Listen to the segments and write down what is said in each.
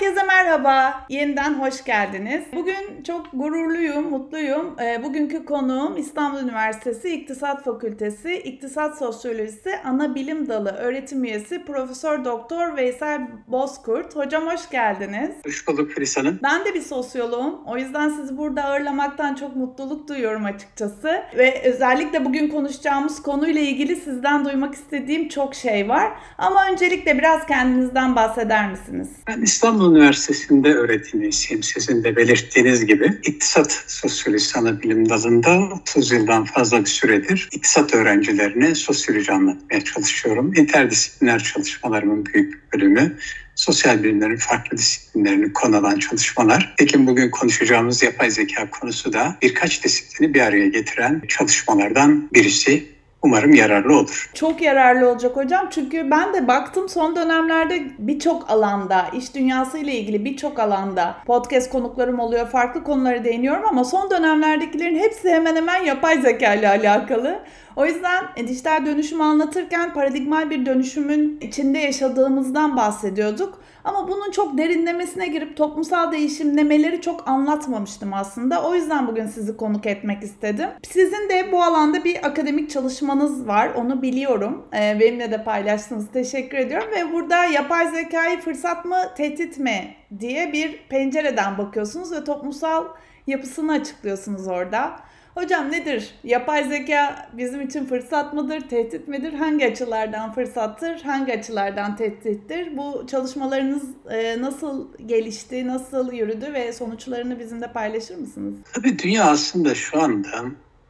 Herkese merhaba. Yeniden hoş geldiniz. Bugün çok gururluyum, mutluyum. E, bugünkü konuğum İstanbul Üniversitesi İktisat Fakültesi İktisat Sosyolojisi Ana Bilim Dalı öğretim üyesi Profesör Doktor Veysel Bozkurt. Hocam hoş geldiniz. Hoş bulduk Filiz Hanım. Ben de bir sosyoloğum. O yüzden sizi burada ağırlamaktan çok mutluluk duyuyorum açıkçası. Ve özellikle bugün konuşacağımız konuyla ilgili sizden duymak istediğim çok şey var. Ama öncelikle biraz kendinizden bahseder misiniz? Ben İstanbul Üniversitesi'nde öğretim üyesiyim. Sizin de belirttiğiniz gibi İktisat Sosyolojisi Ana Bilim Dalı'nda 30 yıldan fazla bir süredir iktisat öğrencilerine sosyoloji anlatmaya çalışıyorum. İnterdisipliner çalışmalarımın büyük bölümü sosyal bilimlerin farklı disiplinlerini konu alan çalışmalar. Tekin bugün konuşacağımız yapay zeka konusu da birkaç disiplini bir araya getiren çalışmalardan birisi. Umarım yararlı olur. Çok yararlı olacak hocam. Çünkü ben de baktım son dönemlerde birçok alanda, iş dünyası ile ilgili birçok alanda podcast konuklarım oluyor. Farklı konulara değiniyorum ama son dönemlerdekilerin hepsi hemen hemen yapay zeka ile alakalı. O yüzden dijital dönüşümü anlatırken paradigmal bir dönüşümün içinde yaşadığımızdan bahsediyorduk. Ama bunun çok derinlemesine girip toplumsal değişimlemeleri çok anlatmamıştım aslında. O yüzden bugün sizi konuk etmek istedim. Sizin de bu alanda bir akademik çalışmanız var. Onu biliyorum. Ee, benimle de paylaştınız. Teşekkür ediyorum. Ve burada yapay zekayı fırsat mı, tehdit mi diye bir pencereden bakıyorsunuz ve toplumsal yapısını açıklıyorsunuz orada. Hocam nedir? Yapay zeka bizim için fırsat mıdır, tehdit midir? Hangi açılardan fırsattır, hangi açılardan tehdittir? Bu çalışmalarınız e, nasıl gelişti, nasıl yürüdü ve sonuçlarını bizimle paylaşır mısınız? Tabii dünya aslında şu anda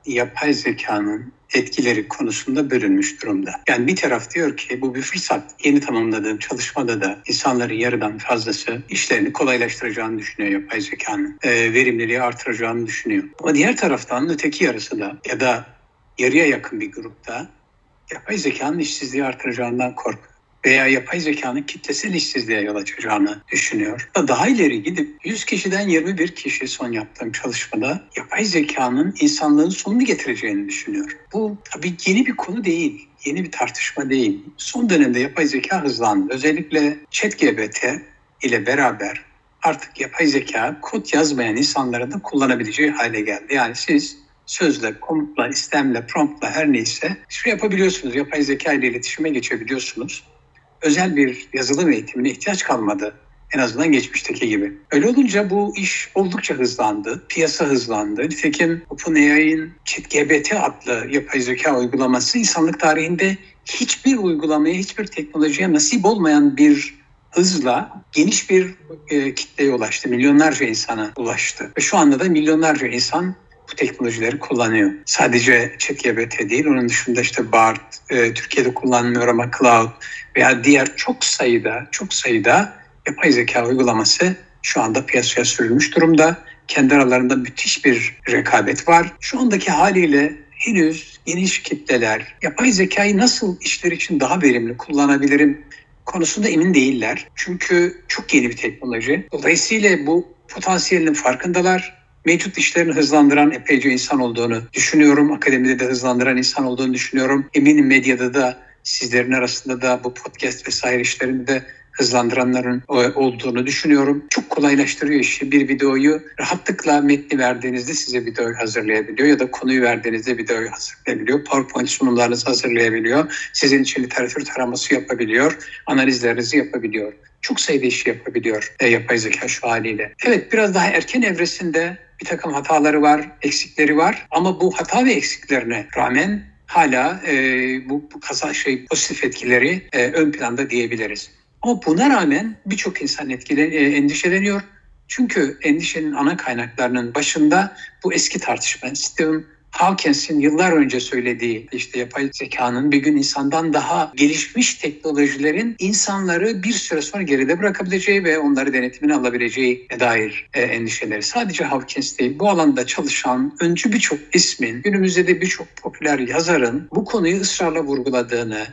yapay zekanın etkileri konusunda bölünmüş durumda. Yani bir taraf diyor ki bu bir fırsat. Yeni tamamladığım çalışmada da insanların yarıdan fazlası işlerini kolaylaştıracağını düşünüyor yapay zekanın. E, verimliliği artıracağını düşünüyor. Ama diğer taraftan öteki yarısı da ya da yarıya yakın bir grupta yapay zekanın işsizliği artıracağından korkuyor veya yapay zekanın kitlesel işsizliğe yol açacağını düşünüyor. Daha ileri gidip 100 kişiden 21 kişi son yaptığım çalışmada yapay zekanın insanlığın sonunu getireceğini düşünüyor. Bu tabii yeni bir konu değil, yeni bir tartışma değil. Son dönemde yapay zeka hızlandı. Özellikle ChatGPT ile beraber artık yapay zeka kod yazmayan insanların da kullanabileceği hale geldi. Yani siz sözle, komutla, istemle, promptla her neyse şu yapabiliyorsunuz. Yapay zeka ile iletişime geçebiliyorsunuz özel bir yazılım eğitimine ihtiyaç kalmadı. En azından geçmişteki gibi. Öyle olunca bu iş oldukça hızlandı. Piyasa hızlandı. Nitekim OpenAI'nin ChatGPT adlı yapay zeka uygulaması insanlık tarihinde hiçbir uygulamaya, hiçbir teknolojiye nasip olmayan bir hızla geniş bir e, kitleye ulaştı. Milyonlarca insana ulaştı. Ve şu anda da milyonlarca insan bu teknolojileri kullanıyor. Sadece ChatGPT değil, onun dışında işte BART, e, Türkiye'de kullanılmıyor ama Cloud veya diğer çok sayıda, çok sayıda yapay zeka uygulaması şu anda piyasaya sürülmüş durumda. Kendi aralarında müthiş bir rekabet var. Şu andaki haliyle henüz geniş kitleler yapay zekayı nasıl işler için daha verimli kullanabilirim konusunda emin değiller. Çünkü çok yeni bir teknoloji. Dolayısıyla bu potansiyelinin farkındalar mevcut işlerini hızlandıran epeyce insan olduğunu düşünüyorum. Akademide de hızlandıran insan olduğunu düşünüyorum. Eminim medyada da sizlerin arasında da bu podcast vesaire işlerinde de hızlandıranların olduğunu düşünüyorum. Çok kolaylaştırıyor işi. Bir videoyu rahatlıkla metni verdiğinizde size videoyu hazırlayabiliyor ya da konuyu verdiğinizde videoyu hazırlayabiliyor. PowerPoint sunumlarınızı hazırlayabiliyor. Sizin için literatür taraması yapabiliyor. Analizlerinizi yapabiliyor. Çok sayıda işi yapabiliyor e, yapay zeka şu haliyle. Evet biraz daha erken evresinde bir takım hataları var, eksikleri var. Ama bu hata ve eksiklerine rağmen hala e, bu, bu kaza şey pozitif etkileri e, ön planda diyebiliriz. Ama buna rağmen birçok insan etkile, e, endişeleniyor. Çünkü endişenin ana kaynaklarının başında bu eski tartışma. Stephen Hawkins'in yıllar önce söylediği işte yapay zekanın bir gün insandan daha gelişmiş teknolojilerin insanları bir süre sonra geride bırakabileceği ve onları denetimine alabileceği dair e, endişeleri. Sadece Hawkins değil bu alanda çalışan öncü birçok ismin günümüzde de birçok popüler yazarın bu konuyu ısrarla vurguladığını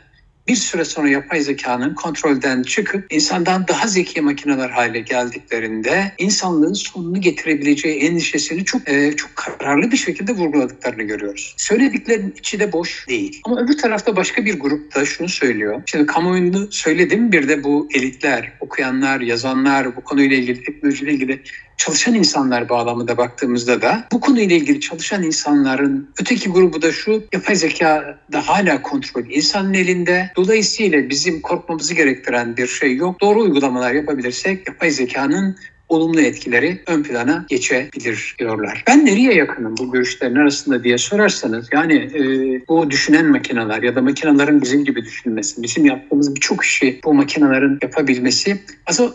bir süre sonra yapay zekanın kontrolden çıkıp insandan daha zeki makineler hale geldiklerinde insanlığın sonunu getirebileceği endişesini çok e, çok kararlı bir şekilde vurguladıklarını görüyoruz. Söylediklerinin içi de boş değil. Ama öbür tarafta başka bir grup da şunu söylüyor. Şimdi kamuoyunu söyledim bir de bu elitler, okuyanlar, yazanlar, bu konuyla ilgili teknolojiyle ilgili çalışan insanlar bağlamında baktığımızda da bu konuyla ilgili çalışan insanların öteki grubu da şu yapay zeka da hala kontrol insanın elinde. Dolayısıyla bizim korkmamızı gerektiren bir şey yok. Doğru uygulamalar yapabilirsek yapay zekanın olumlu etkileri ön plana geçebilir diyorlar. Ben nereye yakınım bu görüşlerin arasında diye sorarsanız yani e, bu düşünen makineler ya da makinelerin bizim gibi düşünmesi, bizim yaptığımız birçok işi bu makinelerin yapabilmesi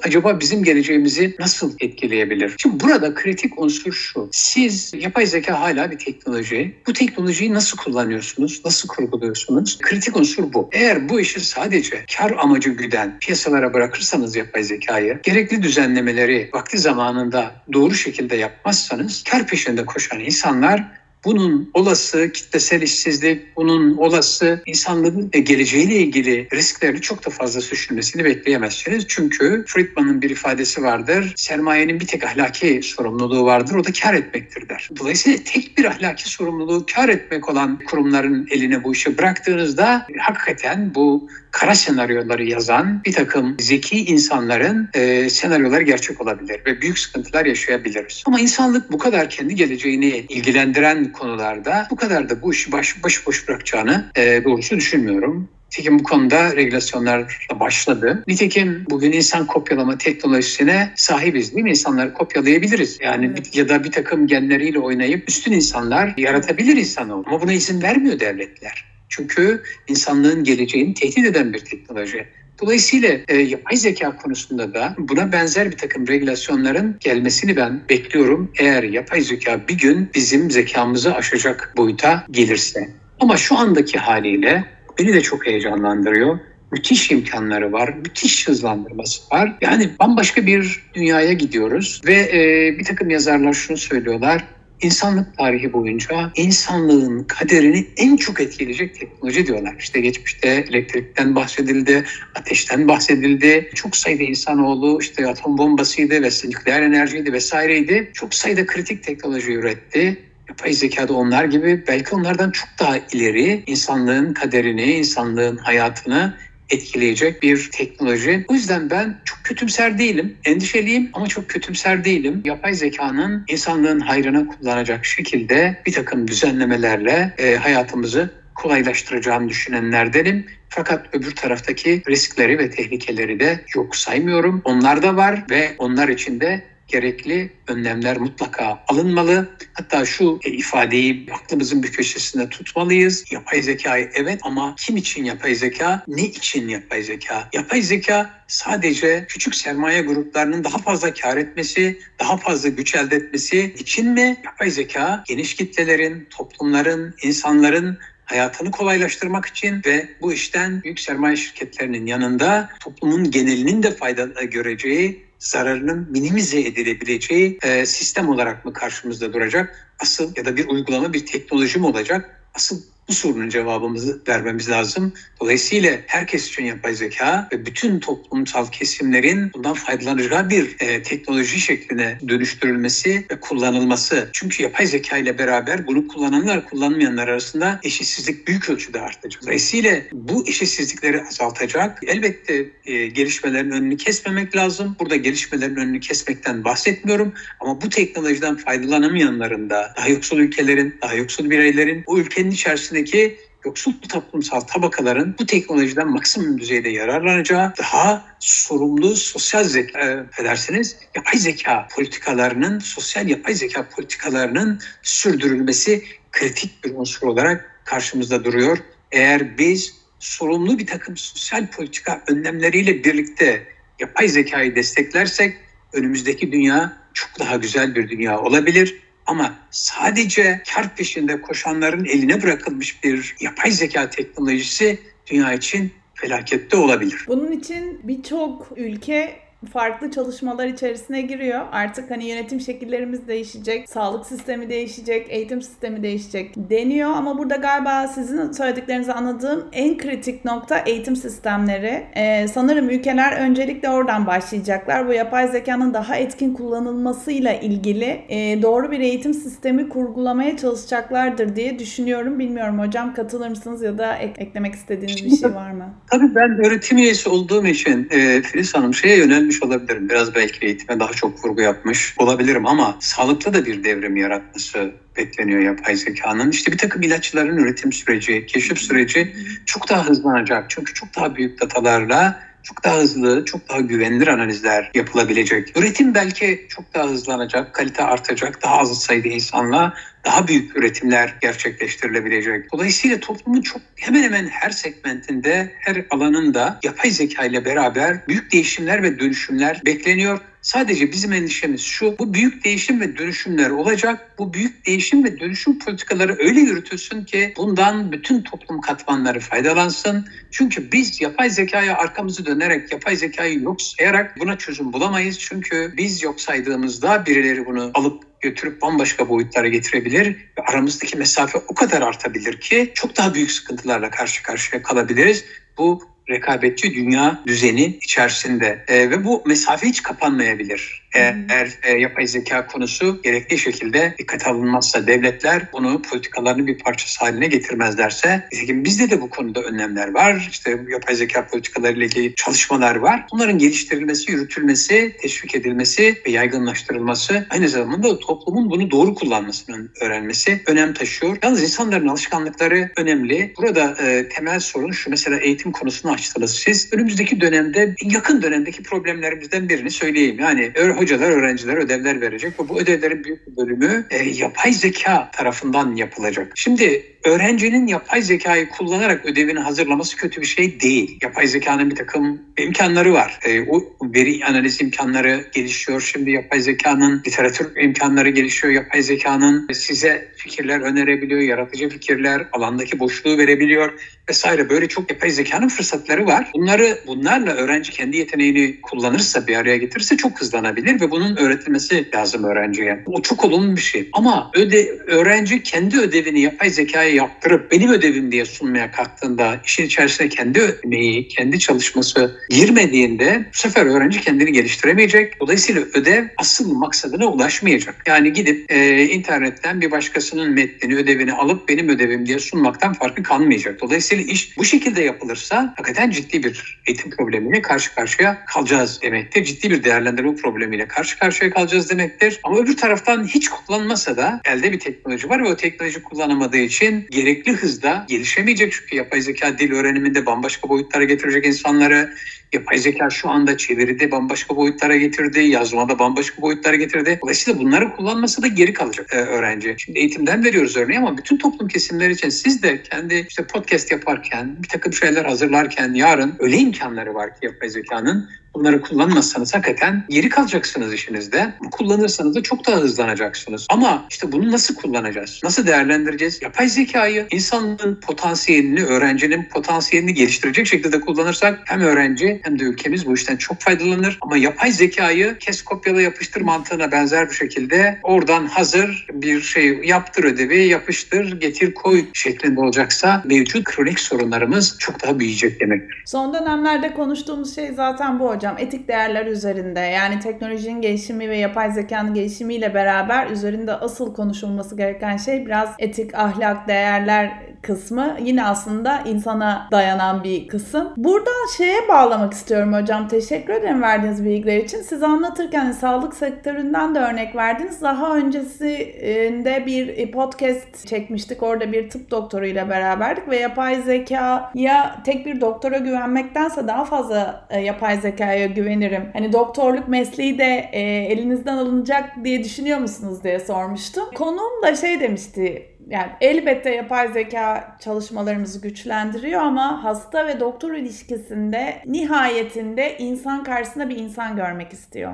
acaba bizim geleceğimizi nasıl etkileyebilir? Şimdi burada kritik unsur şu. Siz yapay zeka hala bir teknoloji. Bu teknolojiyi nasıl kullanıyorsunuz? Nasıl kurguluyorsunuz? Kritik unsur bu. Eğer bu işi sadece kar amacı güden piyasalara bırakırsanız yapay zekayı, gerekli düzenlemeleri vakti zamanında doğru şekilde yapmazsanız kar peşinde koşan insanlar bunun olası kitlesel işsizlik, bunun olası insanlığın geleceğiyle ilgili risklerini çok da fazla düşünmesini bekleyemezsiniz. Çünkü Friedman'ın bir ifadesi vardır. Sermayenin bir tek ahlaki sorumluluğu vardır. O da kar etmektir der. Dolayısıyla tek bir ahlaki sorumluluğu kar etmek olan kurumların eline bu işi bıraktığınızda hakikaten bu kara senaryoları yazan bir takım zeki insanların e, senaryoları gerçek olabilir ve büyük sıkıntılar yaşayabiliriz. Ama insanlık bu kadar kendi geleceğini ilgilendiren konularda bu kadar da bu işi baş, baş boş bırakacağını e, doğrusu düşünmüyorum. Nitekim bu konuda regülasyonlar başladı. Nitekim bugün insan kopyalama teknolojisine sahibiz değil mi? İnsanları kopyalayabiliriz. Yani evet. ya da bir takım genleriyle oynayıp üstün insanlar yaratabilir insanoğlu. Ama buna izin vermiyor devletler. Çünkü insanlığın geleceğini tehdit eden bir teknoloji. Dolayısıyla e, yapay zeka konusunda da buna benzer bir takım regülasyonların gelmesini ben bekliyorum. Eğer yapay zeka bir gün bizim zekamızı aşacak boyuta gelirse. Ama şu andaki haliyle beni de çok heyecanlandırıyor. Müthiş imkanları var, müthiş hızlandırması var. Yani bambaşka bir dünyaya gidiyoruz ve e, bir takım yazarlar şunu söylüyorlar insanlık tarihi boyunca insanlığın kaderini en çok etkileyecek teknoloji diyorlar. İşte geçmişte elektrikten bahsedildi, ateşten bahsedildi. Çok sayıda insanoğlu işte atom bombasıydı ve nükleer enerjiydi vesaireydi. Çok sayıda kritik teknoloji üretti. Yapay zekada onlar gibi belki onlardan çok daha ileri insanlığın kaderini, insanlığın hayatını etkileyecek bir teknoloji. O yüzden ben çok kötümser değilim. Endişeliyim ama çok kötümser değilim. Yapay zekanın insanlığın hayrına kullanacak şekilde bir takım düzenlemelerle e, hayatımızı kolaylaştıracağını düşünenlerdenim. Fakat öbür taraftaki riskleri ve tehlikeleri de yok saymıyorum. Onlar da var ve onlar için de gerekli önlemler mutlaka alınmalı. Hatta şu ifadeyi aklımızın bir köşesinde tutmalıyız. Yapay zekayı evet ama kim için yapay zeka? Ne için yapay zeka? Yapay zeka sadece küçük sermaye gruplarının daha fazla kar etmesi, daha fazla güç elde etmesi için mi? Yapay zeka geniş kitlelerin, toplumların, insanların hayatını kolaylaştırmak için ve bu işten büyük sermaye şirketlerinin yanında toplumun genelinin de fayda göreceği zararının minimize edilebileceği e, sistem olarak mı karşımızda duracak? Asıl ya da bir uygulama, bir teknoloji mi olacak? Asıl bu sorunun cevabımızı vermemiz lazım. Dolayısıyla herkes için yapay zeka ve bütün toplumsal kesimlerin bundan faydalanacağı bir e, teknoloji şekline dönüştürülmesi ve kullanılması. Çünkü yapay zeka ile beraber bunu kullananlar kullanmayanlar arasında eşitsizlik büyük ölçüde artacak. Dolayısıyla bu eşitsizlikleri azaltacak. Elbette e, gelişmelerin önünü kesmemek lazım. Burada gelişmelerin önünü kesmekten bahsetmiyorum ama bu teknolojiden faydalanamayanların da daha yoksul ülkelerin, daha yoksul bireylerin o ülkenin içerisinde içerisindeki yoksul toplumsal tabakaların bu teknolojiden maksimum düzeyde yararlanacağı daha sorumlu sosyal zeka, e, ederseniz yapay zeka politikalarının, sosyal yapay zeka politikalarının sürdürülmesi kritik bir unsur olarak karşımızda duruyor. Eğer biz sorumlu bir takım sosyal politika önlemleriyle birlikte yapay zekayı desteklersek önümüzdeki dünya çok daha güzel bir dünya olabilir ama sadece kar peşinde koşanların eline bırakılmış bir yapay zeka teknolojisi dünya için felakette olabilir. Bunun için birçok ülke farklı çalışmalar içerisine giriyor. Artık hani yönetim şekillerimiz değişecek, sağlık sistemi değişecek, eğitim sistemi değişecek deniyor ama burada galiba sizin söylediklerinizi anladığım en kritik nokta eğitim sistemleri. Ee, sanırım ülkeler öncelikle oradan başlayacaklar. Bu yapay zekanın daha etkin kullanılmasıyla ilgili e, doğru bir eğitim sistemi kurgulamaya çalışacaklardır diye düşünüyorum. Bilmiyorum hocam katılır mısınız ya da ek- eklemek istediğiniz bir şey var mı? Tabii ben öğretim üyesi olduğum için e, Filiz Hanım şeye yönelmiş olabilirim. Biraz belki eğitime daha çok vurgu yapmış olabilirim ama sağlıkta da bir devrim yaratması bekleniyor yapay zekanın. İşte bir takım ilaçların üretim süreci, keşif süreci çok daha hızlanacak. Çünkü çok daha büyük datalarla çok daha hızlı, çok daha güvenilir analizler yapılabilecek. Üretim belki çok daha hızlanacak, kalite artacak, daha az sayıda insanla daha büyük üretimler gerçekleştirilebilecek. Dolayısıyla toplumun çok hemen hemen her segmentinde, her alanında yapay zeka ile beraber büyük değişimler ve dönüşümler bekleniyor. Sadece bizim endişemiz şu, bu büyük değişim ve dönüşümler olacak. Bu büyük değişim ve dönüşüm politikaları öyle yürütülsün ki bundan bütün toplum katmanları faydalansın. Çünkü biz yapay zekaya arkamızı dönerek, yapay zekayı yok sayarak buna çözüm bulamayız. Çünkü biz yok saydığımızda birileri bunu alıp götürüp bambaşka boyutlara getirebilir ve aramızdaki mesafe o kadar artabilir ki çok daha büyük sıkıntılarla karşı karşıya kalabiliriz. Bu rekabetçi dünya düzeni içerisinde e, ve bu mesafe hiç kapanmayabilir. Eğer e, yapay zeka konusu gerekli şekilde dikkate alınmazsa devletler bunu politikalarının bir parçası haline getirmezlerse nitekim bizde de bu konuda önlemler var. İşte yapay zeka politikaları ile ilgili çalışmalar var. Bunların geliştirilmesi, yürütülmesi, teşvik edilmesi ve yaygınlaştırılması aynı zamanda toplumun bunu doğru kullanmasının öğrenmesi önem taşıyor. Yalnız insanların alışkanlıkları önemli. Burada e, temel sorun şu mesela eğitim konusunu açtınız siz. Önümüzdeki dönemde yakın dönemdeki problemlerimizden birini söyleyeyim. Yani hocalar öğrenciler ödevler verecek ve bu ödevlerin büyük bir bölümü e, yapay zeka tarafından yapılacak. Şimdi öğrencinin yapay zekayı kullanarak ödevini hazırlaması kötü bir şey değil. Yapay zekanın bir takım imkanları var. E, o veri analiz imkanları gelişiyor. Şimdi yapay zekanın literatür imkanları gelişiyor. Yapay zekanın size fikirler önerebiliyor, yaratıcı fikirler, alandaki boşluğu verebiliyor vesaire. Böyle çok yapay zekanın fırsatları var. Bunları bunlarla öğrenci kendi yeteneğini kullanırsa, bir araya getirirse çok hızlanabilir ve bunun öğretilmesi lazım öğrenciye. O çok olumlu bir şey. Ama öde, öğrenci kendi ödevini yapay zekaya yaptırıp benim ödevim diye sunmaya kalktığında işin içerisine kendi emeği, kendi çalışması girmediğinde bu sefer öğrenci kendini geliştiremeyecek. Dolayısıyla ödev asıl maksadına ulaşmayacak. Yani gidip e, internetten bir başkasının metnini, ödevini alıp benim ödevim diye sunmaktan farkı kalmayacak. Dolayısıyla iş bu şekilde yapılırsa hakikaten ciddi bir eğitim problemiyle karşı karşıya kalacağız demektir. Ciddi bir değerlendirme problemiyle karşı karşıya kalacağız demektir. Ama öbür taraftan hiç kullanmasa da elde bir teknoloji var ve o teknoloji kullanamadığı için gerekli hızda gelişemeyecek. Çünkü yapay zeka dil öğreniminde bambaşka boyutlara getirecek insanları. Yapay zeka şu anda çeviride bambaşka boyutlara getirdi, yazmada bambaşka boyutlara getirdi. Dolayısıyla bunları kullanması da geri kalacak e, öğrenci. Şimdi eğitimden veriyoruz örneği ama bütün toplum kesimleri için siz de kendi işte podcast yaparken, bir takım şeyler hazırlarken yarın öyle imkanları var ki yapay zekanın bunları kullanmazsanız hakikaten geri kalacaksınız işinizde. Kullanırsanız da çok daha hızlanacaksınız. Ama işte bunu nasıl kullanacağız? Nasıl değerlendireceğiz? Yapay zekayı insanın potansiyelini, öğrencinin potansiyelini geliştirecek şekilde kullanırsak hem öğrenci hem de ülkemiz bu işten çok faydalanır. Ama yapay zekayı kes kopyala yapıştır mantığına benzer bir şekilde oradan hazır bir şey yaptır ödevi, yapıştır, getir koy şeklinde olacaksa mevcut kronik sorunlarımız çok daha büyüyecek demektir. Son dönemlerde konuştuğumuz şey zaten bu. Etik değerler üzerinde. Yani teknolojinin gelişimi ve yapay zekanın gelişimiyle beraber üzerinde asıl konuşulması gereken şey biraz etik, ahlak, değerler kısmı yine aslında insana dayanan bir kısım. Buradan şeye bağlamak istiyorum hocam. Teşekkür ederim verdiğiniz bilgiler için. Siz anlatırken sağlık sektöründen de örnek verdiniz. Daha öncesinde bir podcast çekmiştik. Orada bir tıp doktoruyla beraberdik ve yapay zekaya tek bir doktora güvenmektense daha fazla e, yapay zekaya güvenirim. Hani doktorluk mesleği de e, elinizden alınacak diye düşünüyor musunuz diye sormuştum. Konuğum da şey demişti Yani elbette yapay zeka çalışmalarımızı güçlendiriyor ama hasta ve doktor ilişkisinde nihayetinde insan karşısında bir insan görmek istiyor.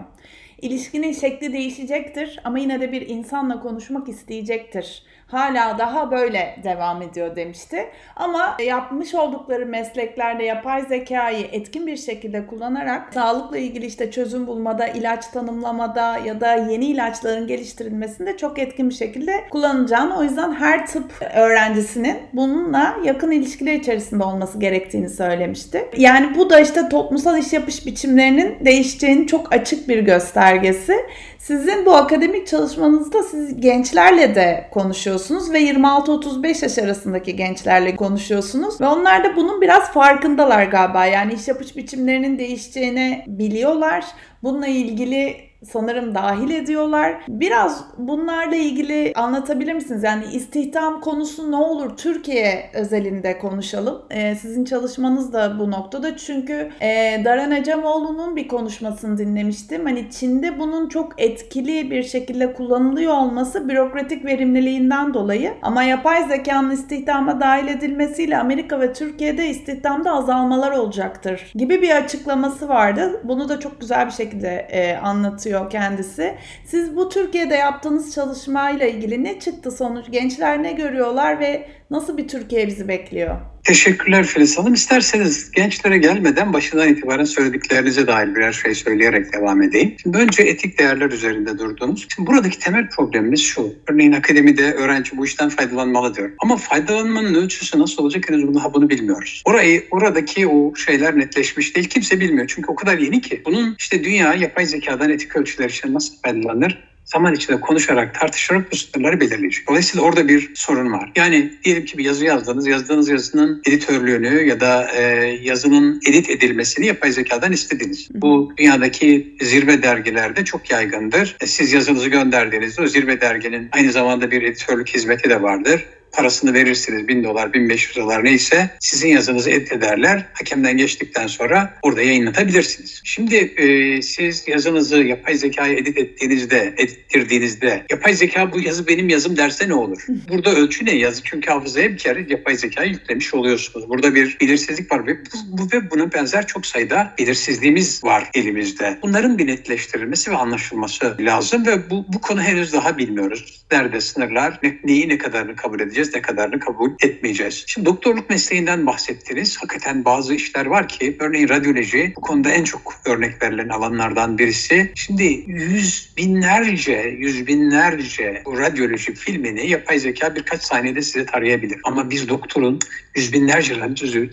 İlişkinin şekli değişecektir ama yine de bir insanla konuşmak isteyecektir hala daha böyle devam ediyor demişti. Ama yapmış oldukları mesleklerde yapay zekayı etkin bir şekilde kullanarak sağlıkla ilgili işte çözüm bulmada, ilaç tanımlamada ya da yeni ilaçların geliştirilmesinde çok etkin bir şekilde kullanacağını o yüzden her tıp öğrencisinin bununla yakın ilişkiler içerisinde olması gerektiğini söylemişti. Yani bu da işte toplumsal iş yapış biçimlerinin değişeceğini çok açık bir göstergesi. Sizin bu akademik çalışmanızda siz gençlerle de konuşuyorsunuz ve 26-35 yaş arasındaki gençlerle konuşuyorsunuz ve onlar da bunun biraz farkındalar galiba. Yani iş yapış biçimlerinin değişeceğini biliyorlar. Bununla ilgili sanırım dahil ediyorlar. Biraz bunlarla ilgili anlatabilir misiniz? Yani istihdam konusu ne olur Türkiye özelinde konuşalım. Ee, sizin çalışmanız da bu noktada. Çünkü e, Daran Acemoğlu'nun bir konuşmasını dinlemiştim. Hani Çin'de bunun çok etkili bir şekilde kullanılıyor olması bürokratik verimliliğinden dolayı. Ama yapay zekanın istihdama dahil edilmesiyle Amerika ve Türkiye'de istihdamda azalmalar olacaktır gibi bir açıklaması vardı. Bunu da çok güzel bir şekilde e, anlatıyor anlatıyor kendisi. Siz bu Türkiye'de yaptığınız çalışmayla ilgili ne çıktı sonuç? Gençler ne görüyorlar ve nasıl bir Türkiye bizi bekliyor? Teşekkürler Filiz Hanım. İsterseniz gençlere gelmeden başından itibaren söylediklerinize dair birer şey söyleyerek devam edeyim. Şimdi önce etik değerler üzerinde durdunuz. Şimdi buradaki temel problemimiz şu. Örneğin akademide öğrenci bu işten faydalanmalı diyor. Ama faydalanmanın ölçüsü nasıl olacak henüz bunu, bunu bilmiyoruz. Orayı, oradaki o şeyler netleşmiş değil. Kimse bilmiyor. Çünkü o kadar yeni ki. Bunun işte dünya yapay zekadan etik ölçüler için nasıl faydalanır zaman içinde konuşarak, tartışarak bu sınırları belirleyecek. Dolayısıyla orada bir sorun var. Yani diyelim ki bir yazı yazdınız, yazdığınız yazının editörlüğünü ya da e, yazının edit edilmesini yapay zekadan istediniz. Bu dünyadaki zirve dergilerde çok yaygındır. E, siz yazınızı gönderdiğinizde o zirve derginin aynı zamanda bir editörlük hizmeti de vardır parasını verirsiniz 1000 dolar 1500 dolar neyse sizin yazınızı edit ederler. Hakemden geçtikten sonra orada yayınlatabilirsiniz. Şimdi e, siz yazınızı yapay zekaya edit ettiğinizde, edittirdiğinizde yapay zeka bu yazı benim yazım derse ne olur? Burada ölçü ne yazı? Çünkü hafızaya bir kere yapay zekayı yüklemiş oluyorsunuz. Burada bir belirsizlik var ve bu, bu ve buna benzer çok sayıda belirsizliğimiz var elimizde. Bunların bir netleştirilmesi ve anlaşılması lazım ve bu, bu konu henüz daha bilmiyoruz. Nerede sınırlar, ne, neyi ne kadarını kabul edeceğiz edeceğiz, ne kadarını kabul etmeyeceğiz. Şimdi doktorluk mesleğinden bahsettiniz. Hakikaten bazı işler var ki örneğin radyoloji bu konuda en çok örnek verilen alanlardan birisi. Şimdi yüz binlerce, yüz binlerce radyoloji filmini yapay zeka birkaç saniyede size tarayabilir. Ama biz doktorun yüz binlerce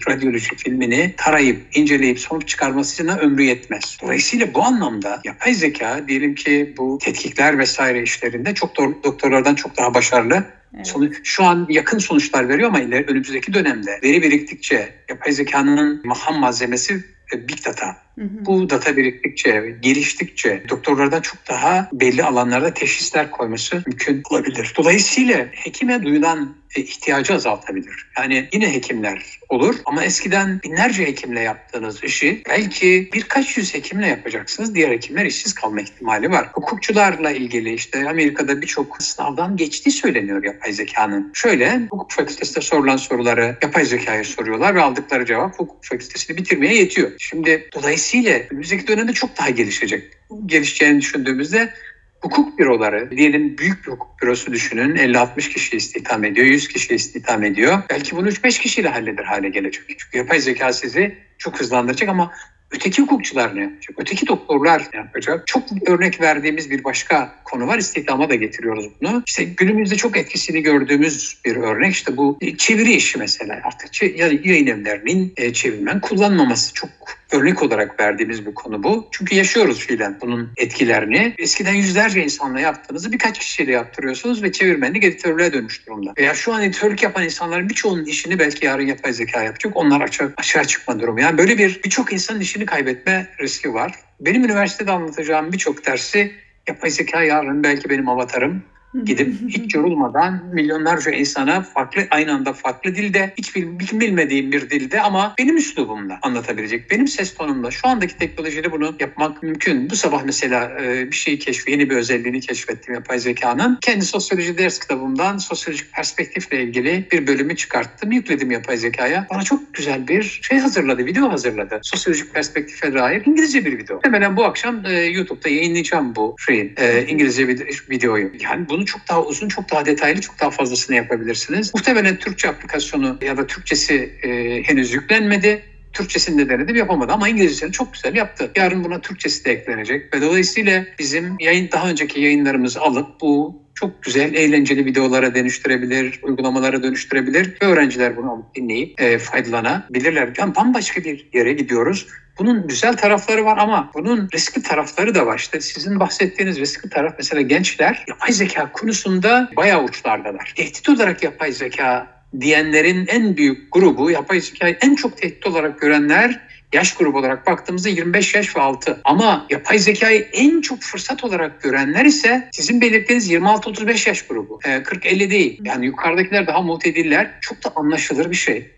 radyoloji filmini tarayıp, inceleyip sonuç çıkarması için ömrü yetmez. Dolayısıyla bu anlamda yapay zeka diyelim ki bu tetkikler vesaire işlerinde çok doktorlardan çok daha başarılı Evet. Sonuç, şu an yakın sonuçlar veriyor ama ileri, önümüzdeki dönemde veri biriktikçe yapay zekanın ham malzemesi e, big data. Bu data biriktikçe, geliştikçe doktorlardan çok daha belli alanlarda teşhisler koyması mümkün olabilir. Dolayısıyla hekime duyulan e, ihtiyacı azaltabilir. Yani yine hekimler olur ama eskiden binlerce hekimle yaptığınız işi belki birkaç yüz hekimle yapacaksınız. Diğer hekimler işsiz kalma ihtimali var. Hukukçularla ilgili işte Amerika'da birçok sınavdan geçtiği söyleniyor yapay zekanın. Şöyle hukuk fakültesinde sorulan soruları yapay zekaya soruyorlar ve aldıkları cevap hukuk fakültesini bitirmeye yetiyor. Şimdi dolayısıyla önümüzdeki dönemde çok daha gelişecek. Gelişeceğini düşündüğümüzde hukuk büroları, diyelim büyük bir hukuk bürosu düşünün 50-60 kişi istihdam ediyor, 100 kişi istihdam ediyor. Belki bunu 3-5 kişiyle halleder hale gelecek. Çünkü yapay zeka sizi çok hızlandıracak ama Öteki hukukçular ne yapacak? Öteki doktorlar ne yapacak? Çok örnek verdiğimiz bir başka konu var. İstihdama da getiriyoruz bunu. İşte günümüzde çok etkisini gördüğümüz bir örnek işte bu çeviri işi mesela. Artık yayın evlerinin e, çevirmen kullanmaması çok örnek olarak verdiğimiz bir konu bu. Çünkü yaşıyoruz fiilen bunun etkilerini. Eskiden yüzlerce insanla yaptığınızı birkaç kişiyle yaptırıyorsunuz ve çevirmenlik editörlüğe dönmüş durumda. Veya şu an editörlük yapan insanların birçoğunun işini belki yarın yapay zeka yapacak. Onlar açığa, açığa çıkma durumu. Yani böyle bir birçok insanın işini kaybetme riski var. Benim üniversitede anlatacağım birçok dersi yapay zeka yarın belki benim avatarım Gidip hiç yorulmadan milyonlarca insana farklı aynı anda farklı dilde hiç bilmediğim bir dilde ama benim üslubumla anlatabilecek. Benim ses tonumla şu andaki teknolojide bunu yapmak mümkün. Bu sabah mesela e, bir şeyi keşfi, yeni bir özelliğini keşfettim yapay zekanın. Kendi sosyoloji ders kitabımdan sosyolojik perspektifle ilgili bir bölümü çıkarttım. Yükledim yapay zekaya. Bana çok güzel bir şey hazırladı, video hazırladı. Sosyolojik perspektife dair İngilizce bir video. Hemen bu akşam e, YouTube'da yayınlayacağım bu şeyin e, İngilizce videoyu. Yani bunu çok daha uzun, çok daha detaylı, çok daha fazlasını yapabilirsiniz. Muhtemelen Türkçe aplikasyonu ya da Türkçesi e, henüz yüklenmedi. Türkçesini de denedim yapamadı ama İngilizcesini çok güzel yaptı. Yarın buna Türkçesi de eklenecek ve dolayısıyla bizim yayın daha önceki yayınlarımızı alıp bu çok güzel, eğlenceli videolara dönüştürebilir, uygulamalara dönüştürebilir. Öğrenciler bunu dinleyip e, faydalanabilirler. Yani bambaşka bir yere gidiyoruz. Bunun güzel tarafları var ama bunun riskli tarafları da var. İşte sizin bahsettiğiniz riskli taraf mesela gençler yapay zeka konusunda bayağı uçlardalar. Tehdit olarak yapay zeka diyenlerin en büyük grubu yapay zekayı en çok tehdit olarak görenler yaş grubu olarak baktığımızda 25 yaş ve altı. Ama yapay zekayı en çok fırsat olarak görenler ise sizin belirttiğiniz 26-35 yaş grubu. E, 40-50 değil. Yani yukarıdakiler daha mutediller. Çok da anlaşılır bir şey.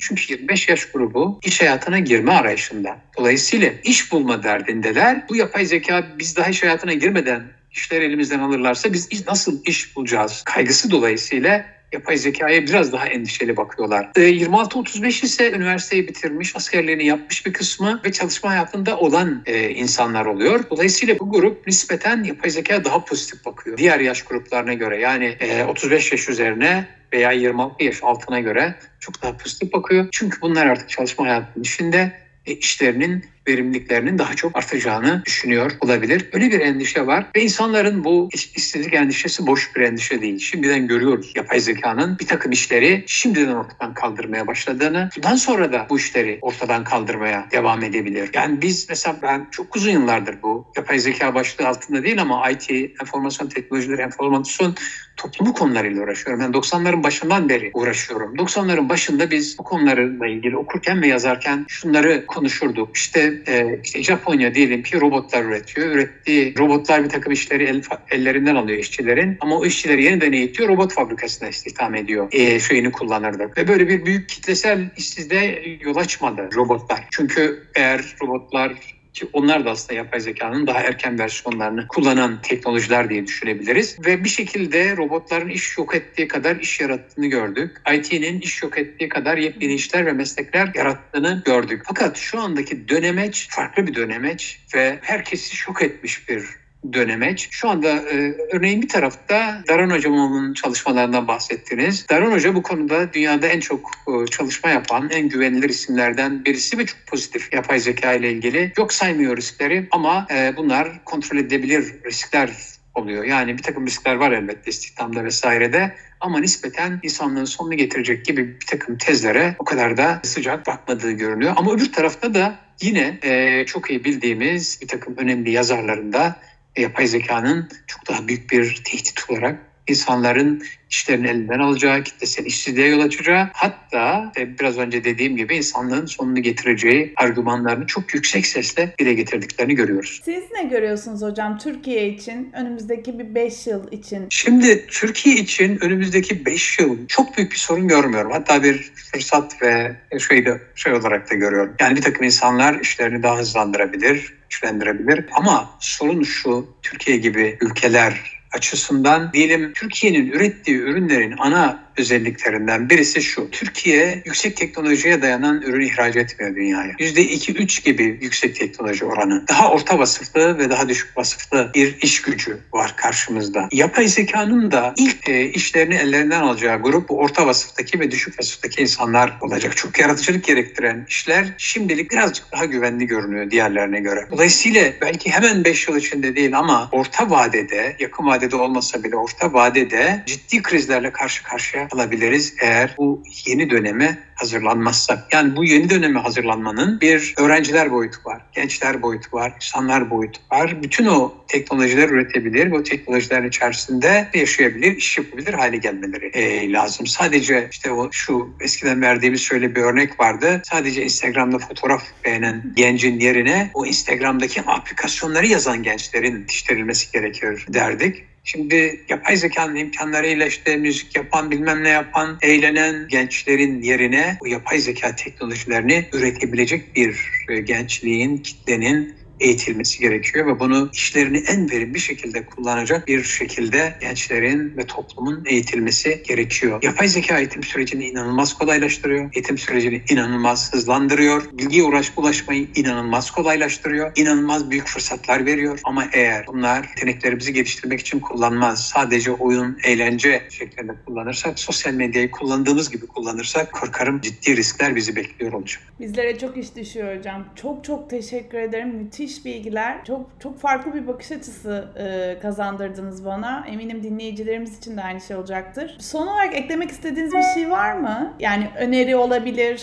Çünkü 25 yaş grubu iş hayatına girme arayışında. Dolayısıyla iş bulma derdindeler. Bu yapay zeka biz daha iş hayatına girmeden işler elimizden alırlarsa biz nasıl iş bulacağız kaygısı dolayısıyla yapay zekaya biraz daha endişeli bakıyorlar. 26-35 ee, ise üniversiteyi bitirmiş, askerliğini yapmış bir kısmı ve çalışma hayatında olan e, insanlar oluyor. Dolayısıyla bu grup nispeten yapay zekaya daha pozitif bakıyor. Diğer yaş gruplarına göre yani 35 e, yaş üzerine veya 26 yaş altına göre çok daha pozitif bakıyor. Çünkü bunlar artık çalışma hayatının içinde e, işlerinin verimliliklerinin daha çok artacağını düşünüyor olabilir. Öyle bir endişe var ve insanların bu işsizlik endişesi boş bir endişe değil. Şimdiden görüyoruz yapay zekanın bir takım işleri şimdiden ortadan kaldırmaya başladığını, bundan sonra da bu işleri ortadan kaldırmaya devam edebilir. Yani biz mesela ben çok uzun yıllardır bu yapay zeka başlığı altında değil ama IT, enformasyon teknolojileri, enformasyon toplumu konularıyla uğraşıyorum. Yani 90'ların başından beri uğraşıyorum. 90'ların başında biz bu konularla ilgili okurken ve yazarken şunları konuşurduk. İşte e, işte Japonya diyelim ki robotlar üretiyor. Ürettiği robotlar bir takım işleri el, ellerinden alıyor işçilerin. Ama o işçileri yeniden eğitiyor, robot fabrikasına istihdam ediyor. E, şeyini kullanırdı. Ve böyle bir büyük kitlesel işsizliğe yol açmadı robotlar. Çünkü eğer robotlar ki onlar da aslında yapay zekanın daha erken versiyonlarını kullanan teknolojiler diye düşünebiliriz. Ve bir şekilde robotların iş yok ettiği kadar iş yarattığını gördük. IT'nin iş yok ettiği kadar yepyeni işler ve meslekler yarattığını gördük. Fakat şu andaki dönemeç farklı bir dönemeç ve herkesi şok etmiş bir dönemeç. Şu anda e, örneğin bir tarafta Daran Hocam'ın çalışmalarından bahsettiniz. Daran Hoca bu konuda dünyada en çok e, çalışma yapan, en güvenilir isimlerden birisi ve çok pozitif yapay zeka ile ilgili. Yok saymıyor riskleri ama e, bunlar kontrol edilebilir riskler oluyor. Yani bir takım riskler var elbette istihdamda vesairede ama nispeten insanlığın sonunu getirecek gibi bir takım tezlere o kadar da sıcak bakmadığı görünüyor. Ama öbür tarafta da yine e, çok iyi bildiğimiz bir takım önemli yazarlarında yapay zekanın çok daha büyük bir tehdit olarak insanların işlerini elinden alacağı, kitlesel işsizliğe yol açacağı hatta e, biraz önce dediğim gibi insanlığın sonunu getireceği argümanlarını çok yüksek sesle dile getirdiklerini görüyoruz. Siz ne görüyorsunuz hocam Türkiye için önümüzdeki bir 5 yıl için? Şimdi Türkiye için önümüzdeki 5 yıl çok büyük bir sorun görmüyorum. Hatta bir fırsat ve şey, de, şey olarak da görüyorum. Yani bir takım insanlar işlerini daha hızlandırabilir, güçlendirebilir. Ama sorun şu, Türkiye gibi ülkeler açısından diyelim Türkiye'nin ürettiği ürünlerin ana özelliklerinden birisi şu. Türkiye yüksek teknolojiye dayanan ürün ihraç etmiyor dünyaya. %2-3 gibi yüksek teknoloji oranı. Daha orta vasıflı ve daha düşük vasıflı bir iş gücü var karşımızda. Yapay zekanın da ilk e, işlerini ellerinden alacağı grup bu orta vasıftaki ve düşük vasıftaki insanlar olacak. Çok yaratıcılık gerektiren işler şimdilik birazcık daha güvenli görünüyor diğerlerine göre. Dolayısıyla belki hemen 5 yıl içinde değil ama orta vadede, yakın vadede olmasa bile orta vadede ciddi krizlerle karşı karşıya alabiliriz eğer bu yeni döneme hazırlanmazsak. Yani bu yeni döneme hazırlanmanın bir öğrenciler boyutu var, gençler boyutu var, insanlar boyutu var. Bütün o teknolojiler üretebilir ve o teknolojilerin içerisinde yaşayabilir, iş yapabilir hale gelmeleri e, lazım. Sadece işte o şu eskiden verdiğimiz şöyle bir örnek vardı. Sadece Instagram'da fotoğraf beğenen gencin yerine o Instagram'daki aplikasyonları yazan gençlerin yetiştirilmesi gerekir derdik. Şimdi yapay zekanın imkanlarıyla işte müzik yapan, bilmem ne yapan, eğlenen gençlerin yerine bu yapay zeka teknolojilerini üretebilecek bir e, gençliğin, kitlenin eğitilmesi gerekiyor ve bunu işlerini en verimli şekilde kullanacak bir şekilde gençlerin ve toplumun eğitilmesi gerekiyor. Yapay zeka eğitim sürecini inanılmaz kolaylaştırıyor. Eğitim sürecini inanılmaz hızlandırıyor. Bilgiye uğraş ulaşmayı inanılmaz kolaylaştırıyor. İnanılmaz büyük fırsatlar veriyor. Ama eğer bunlar yeteneklerimizi geliştirmek için kullanmaz, sadece oyun, eğlence şeklinde kullanırsak, sosyal medyayı kullandığımız gibi kullanırsak korkarım ciddi riskler bizi bekliyor olacak. Bizlere çok iş düşüyor hocam. Çok çok teşekkür ederim. Müthiş müthiş bilgiler. Çok çok farklı bir bakış açısı e, kazandırdınız bana. Eminim dinleyicilerimiz için de aynı şey olacaktır. Son olarak eklemek istediğiniz bir şey var mı? Yani öneri olabilir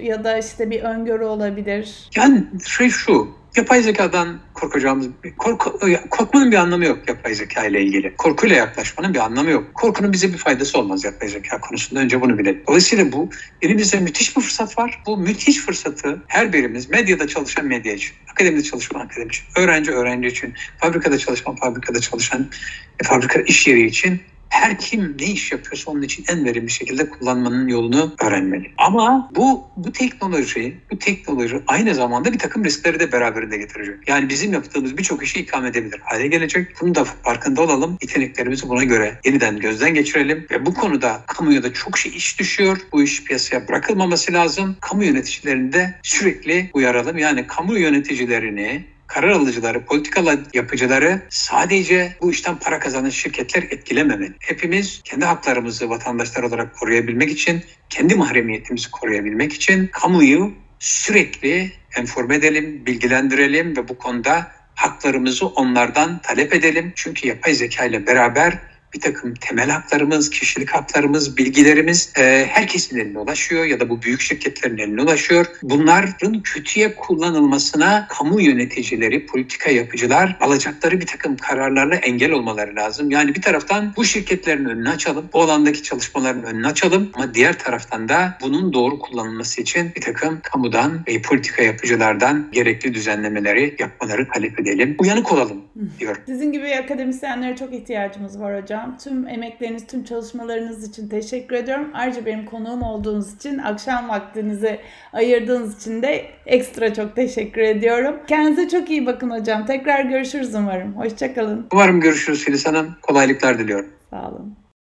ya da işte bir öngörü olabilir. Yani şey şu, yapay zekadan korkacağımız, korku, korkmanın bir anlamı yok yapay zeka ile ilgili. Korkuyla yaklaşmanın bir anlamı yok. Korkunun bize bir faydası olmaz yapay zeka konusunda. Önce bunu bilelim. Dolayısıyla bu elimizde müthiş bir fırsat var. Bu müthiş fırsatı her birimiz medyada çalışan medya için, akademide çalışan akademi için, öğrenci öğrenci için, fabrikada çalışan fabrikada çalışan fabrika iş yeri için her kim ne iş yapıyorsa onun için en verimli şekilde kullanmanın yolunu öğrenmeli. Ama bu bu teknoloji, bu teknoloji aynı zamanda bir takım riskleri de beraberinde getirecek. Yani bizim yaptığımız birçok işi ikame edebilir hale gelecek. Bunu da farkında olalım. Yeteneklerimizi buna göre yeniden gözden geçirelim ve bu konuda kamuya da çok şey iş düşüyor. Bu iş piyasaya bırakılmaması lazım. Kamu yöneticilerini de sürekli uyaralım. Yani kamu yöneticilerini karar alıcıları, politikalar yapıcıları sadece bu işten para kazanan şirketler etkilememeli. Hepimiz kendi haklarımızı vatandaşlar olarak koruyabilmek için, kendi mahremiyetimizi koruyabilmek için kamuyu sürekli enforme edelim, bilgilendirelim ve bu konuda haklarımızı onlardan talep edelim. Çünkü yapay zeka ile beraber bir takım temel haklarımız, kişilik haklarımız, bilgilerimiz e, herkesin eline ulaşıyor ya da bu büyük şirketlerin eline ulaşıyor. Bunların kötüye kullanılmasına kamu yöneticileri, politika yapıcılar alacakları bir takım kararlarla engel olmaları lazım. Yani bir taraftan bu şirketlerin önünü açalım, bu alandaki çalışmaların önünü açalım ama diğer taraftan da bunun doğru kullanılması için bir takım kamudan ve politika yapıcılardan gerekli düzenlemeleri yapmaları talep edelim. Uyanık olalım diyorum. Sizin gibi akademisyenlere çok ihtiyacımız var hocam hocam. Tüm emekleriniz, tüm çalışmalarınız için teşekkür ediyorum. Ayrıca benim konuğum olduğunuz için, akşam vaktinizi ayırdığınız için de ekstra çok teşekkür ediyorum. Kendinize çok iyi bakın hocam. Tekrar görüşürüz umarım. Hoşçakalın. Umarım görüşürüz Filiz Hanım. Kolaylıklar diliyorum. Sağ olun.